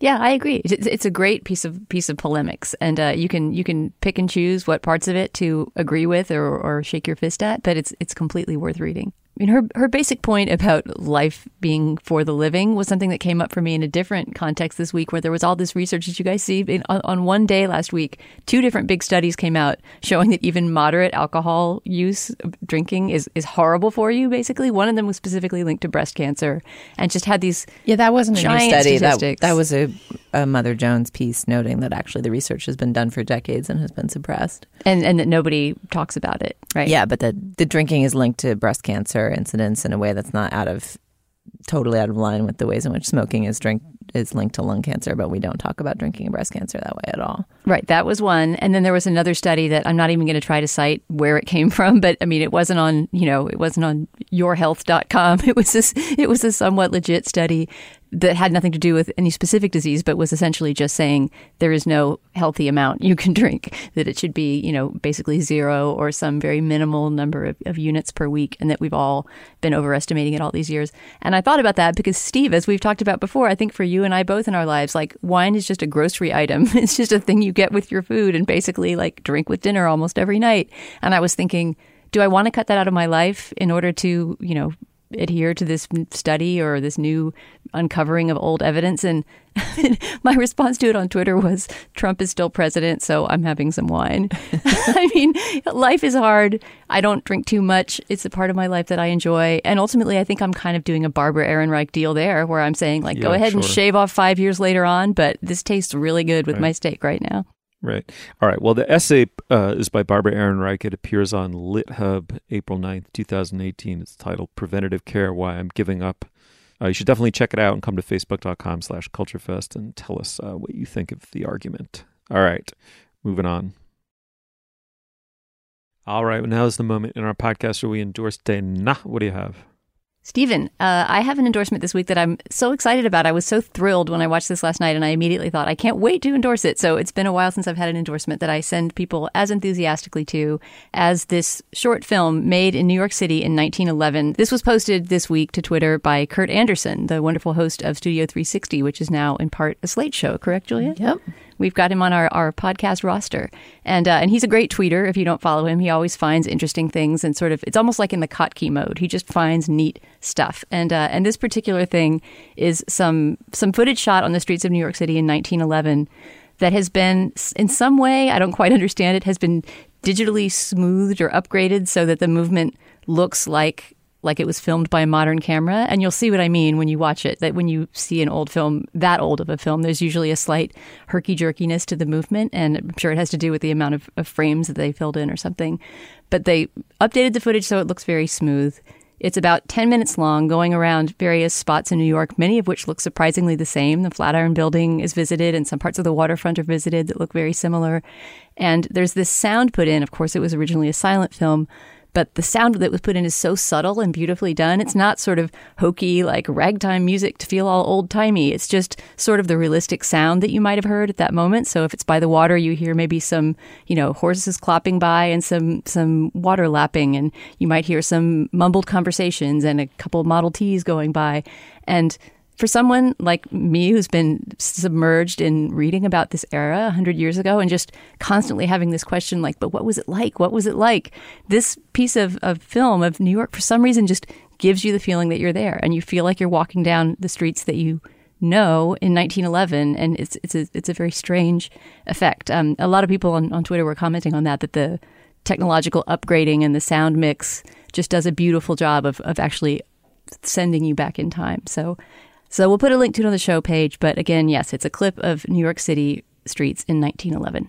Yeah, I agree. It's, a great piece of piece of polemics, and uh, you can you can pick and choose what parts of it to agree with or, or shake your fist at, but it's it's completely worth reading. I mean, her her basic point about life being for the living was something that came up for me in a different context this week, where there was all this research that you guys see in, on, on, one day last week. Two different big studies came out showing that even moderate alcohol use, drinking, is is horrible for you. Basically, one of them was specifically linked to breast cancer, and just had these yeah, that wasn't a new study. That that was a, a Mother Jones piece noting that actually the research has been done for decades and has been suppressed, and and that nobody talks about it, right? Yeah, but the the drinking is linked to breast cancer incidents in a way that's not out of totally out of line with the ways in which smoking is drink is linked to lung cancer, but we don't talk about drinking and breast cancer that way at all. Right, that was one. And then there was another study that I'm not even going to try to cite where it came from, but I mean it wasn't on, you know, it wasn't on yourhealth.com. It was this it was a somewhat legit study that had nothing to do with any specific disease, but was essentially just saying there is no healthy amount you can drink, that it should be, you know, basically zero or some very minimal number of, of, units per week, and that we've all been overestimating it all these years. And I thought about that because, Steve, as we've talked about before, I think for you and I both in our lives, like wine is just a grocery item. It's just a thing you get with your food and basically like drink with dinner almost every night. And I was thinking, do I want to cut that out of my life in order to, you know, adhere to this study or this new uncovering of old evidence. And my response to it on Twitter was Trump is still president, so I'm having some wine. I mean, life is hard. I don't drink too much. It's a part of my life that I enjoy. And ultimately, I think I'm kind of doing a Barbara Ehrenreich deal there where I'm saying, like, yeah, go ahead sure. and shave off five years later on, but this tastes really good with right. my steak right now. Right. All right. Well, the essay uh, is by Barbara Ehrenreich. It appears on LitHub April 9th, 2018. It's titled Preventative Care Why I'm Giving Up. Uh, you should definitely check it out and come to facebook.com slash culturefest and tell us uh, what you think of the argument. All right. Moving on. All right. Well, now is the moment in our podcast where we endorse Dana. What do you have? Stephen, uh, I have an endorsement this week that I'm so excited about. I was so thrilled when I watched this last night, and I immediately thought, I can't wait to endorse it. So it's been a while since I've had an endorsement that I send people as enthusiastically to as this short film made in New York City in 1911. This was posted this week to Twitter by Kurt Andersen, the wonderful host of Studio 360, which is now in part a Slate show, correct, Julia? Yep. We've got him on our, our podcast roster. And, uh, and he's a great tweeter. If you don't follow him, he always finds interesting things and sort of, it's almost like in the Kottke mode. He just finds neat stuff. And, uh, and this particular thing is some, some footage shot on the streets of New York City in 1911 that has been, in some way, I don't quite understand it, has been digitally smoothed or upgraded so that the movement looks like like it was filmed by a modern camera. And you'll see what I mean when you watch it. That when you see an old film, that old of a film, there's usually a slight herky jerkiness to the movement. And I'm sure it has to do with the amount of, of frames that they filled in or something. But they updated the footage so it looks very smooth. It's about 10 minutes long, going around various spots in New York, many of which look surprisingly the same. The Flatiron Building is visited, and some parts of the waterfront are visited that look very similar. And there's this sound put in. Of course, it was originally a silent film, but the sound that was put in is so subtle and beautifully done. It's not sort of hokey, like ragtime music to feel all old timey. It's just sort of the realistic sound that you might have heard at that moment. So if it's by the water, you hear maybe some, you know, horses clopping by and some, some water lapping, and you might hear some mumbled conversations and a couple of Model Ts going by. And for someone like me who's been submerged in reading about this era 100 years ago and just constantly having this question like but what was it like? What was it like? This piece of, of film of new york for some reason just gives you the feeling that you're there and you feel like you're walking down the streets that you know in 1911 and it's it's a, it's a very strange effect. Um, a lot of people on, on twitter were commenting on that that the technological upgrading and the sound mix just does a beautiful job of, of actually sending you back in time. So so we'll put a link to it on the show page. But again, yes, it's a clip of New York City streets in 1911.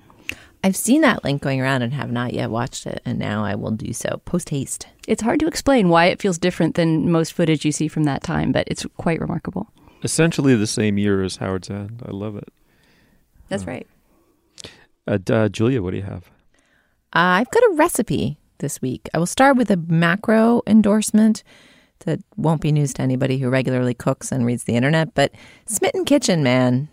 I've seen that link going around and have not yet watched it, and now I will do so post haste. It's hard to explain why it feels different than most footage you see from that time, but it's quite remarkable. Essentially the same year as Howard's End. I love it. That's uh, right. Uh, uh, Julia, what do you have? Uh, I've got a recipe this week. I will start with a macro endorsement that won't be news to anybody who regularly cooks and reads the internet, but Smitten Kitchen, man,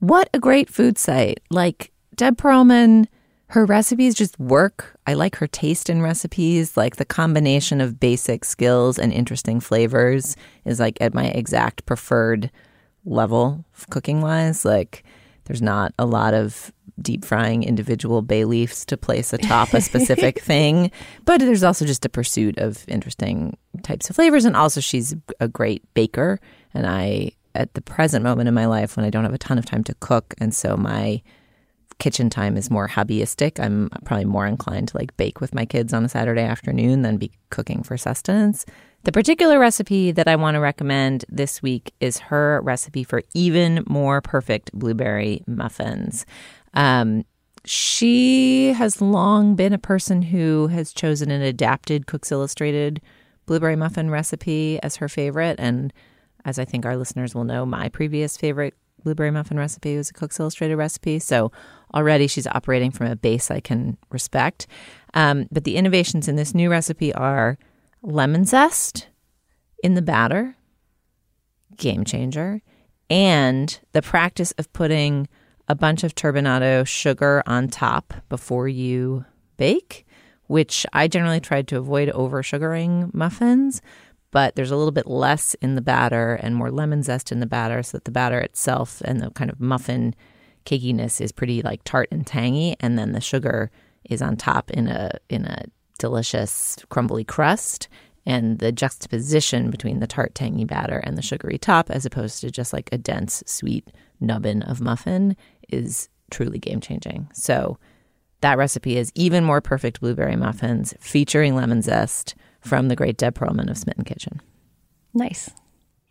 what a great food site. Like Deb Perelman, her recipes just work. I like her taste in recipes. Like the combination of basic skills and interesting flavors is like at my exact preferred level cooking wise. Like there's not a lot of deep frying individual bay leaves to place atop a specific thing. But there's also just a pursuit of interesting types of flavors. And also, she's a great baker. And I, at the present moment in my life, when I don't have a ton of time to cook, and so my kitchen time is more hobbyistic, I'm probably more inclined to like bake with my kids on a Saturday afternoon than be cooking for sustenance. The particular recipe that I want to recommend this week is her recipe for even more perfect blueberry muffins. Um, she has long been a person who has chosen an adapted Cooks Illustrated blueberry muffin recipe as her favorite. And as I think our listeners will know, my previous favorite blueberry muffin recipe was a Cooks Illustrated recipe. So already she's operating from a base I can respect. Um, but the innovations in this new recipe are lemon zest in the batter, game changer, and the practice of putting a bunch of turbinado sugar on top before you bake, which I generally tried to avoid over sugaring muffins. But there's a little bit less in the batter and more lemon zest in the batter, so that the batter itself and the kind of muffin cakiness is pretty like tart and tangy, and then the sugar is on top in a in a delicious crumbly crust and the juxtaposition between the tart tangy batter and the sugary top as opposed to just like a dense sweet nubbin of muffin is truly game changing. So that recipe is even more perfect blueberry muffins featuring lemon zest from the great Deb Perelman of Smitten Kitchen. Nice.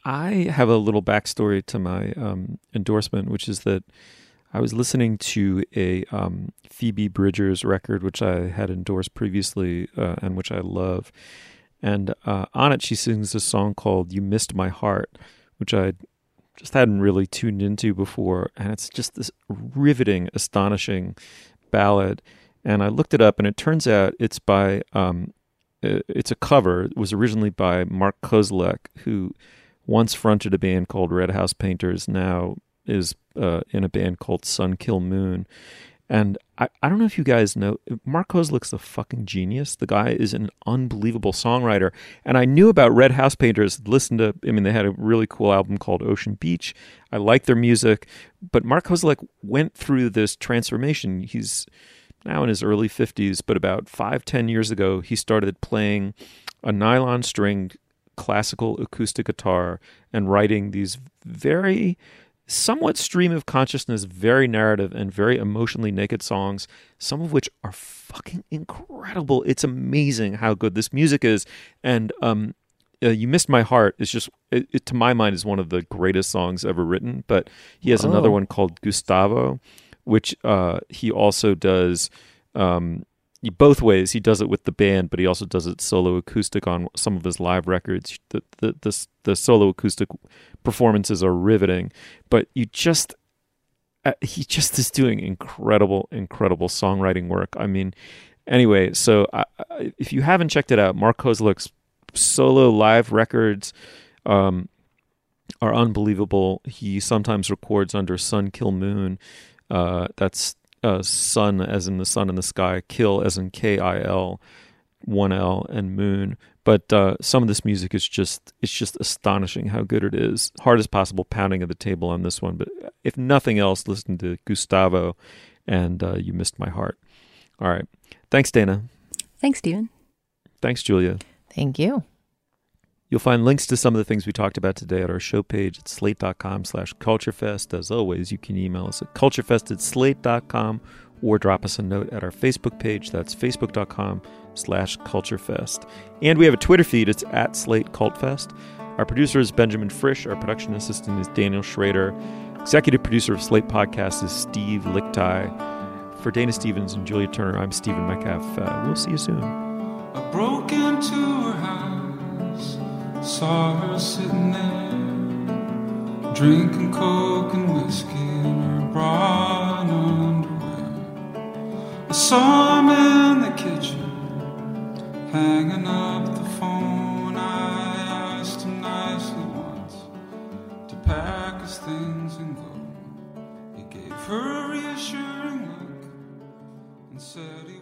I have a little backstory to my um, endorsement, which is that I was listening to a um, Phoebe Bridgers record, which I had endorsed previously uh, and which I love. And uh, on it, she sings a song called You Missed My Heart, which I just hadn't really tuned into before. And it's just this riveting, astonishing ballad. And I looked it up, and it turns out it's by, um, it's a cover. It was originally by Mark Kozelek, who once fronted a band called Red House Painters, now is uh, in a band called Sun Kil Moon. And I, I don't know if you guys know, Mark Kozelek's a fucking genius. The guy is an unbelievable songwriter. And I knew about Red House Painters, listened to, I mean, they had a really cool album called Ocean Beach. I like their music. But Mark Kozelek went through this transformation. He's now in his early 50s, but about five, ten years ago, he started playing a nylon string classical acoustic guitar and writing these very somewhat stream of consciousness, very narrative, and very emotionally naked songs, some of which are fucking incredible. It's amazing how good this music is. And um, uh, You Missed My Heart is just, it, it, to my mind, is one of the greatest songs ever written. But he has oh. another one called Gustavo, which uh, he also does. Um, both ways. He does it with the band, but he also does it solo acoustic on some of his live records. The the the, the solo acoustic performances are riveting, but you just uh, he just is doing incredible, incredible songwriting work. I mean, anyway, so I, I, if you haven't checked it out, Mark Kozelek's solo live records um, are unbelievable. He sometimes records under Sun Kil Moon. Uh, that's uh, sun as in the sun in the sky, kill as in K I L, one L, and moon. But uh, some of this music is just it's just astonishing how good it is. Hardest possible pounding of the table on this one. But if nothing else, listen to Gustavo, and uh, you missed my heart. All right, thanks, Dana. Thanks, Stephen. Thanks, Julia. Thank you. You'll find links to some of the things we talked about today at our show page at slate.com slash culturefest. As always, you can email us at culturefest at slate.com or drop us a note at our Facebook page. That's facebook.com slash culturefest. And we have a Twitter feed. It's at Slate Cultfest. Our producer is Benjamin Frisch. Our production assistant is Daniel Schrader. Executive producer of Slate Podcast is Steve Lickteig. For Dana Stevens and Julia Turner, I'm Stephen Metcalf. Uh, we'll see you soon. Saw her sitting there, drinking coke and whiskey in her bra and underwear. I saw him in the kitchen, hanging up the phone. I asked him nicely once to pack his things and go. He gave her a reassuring look and said he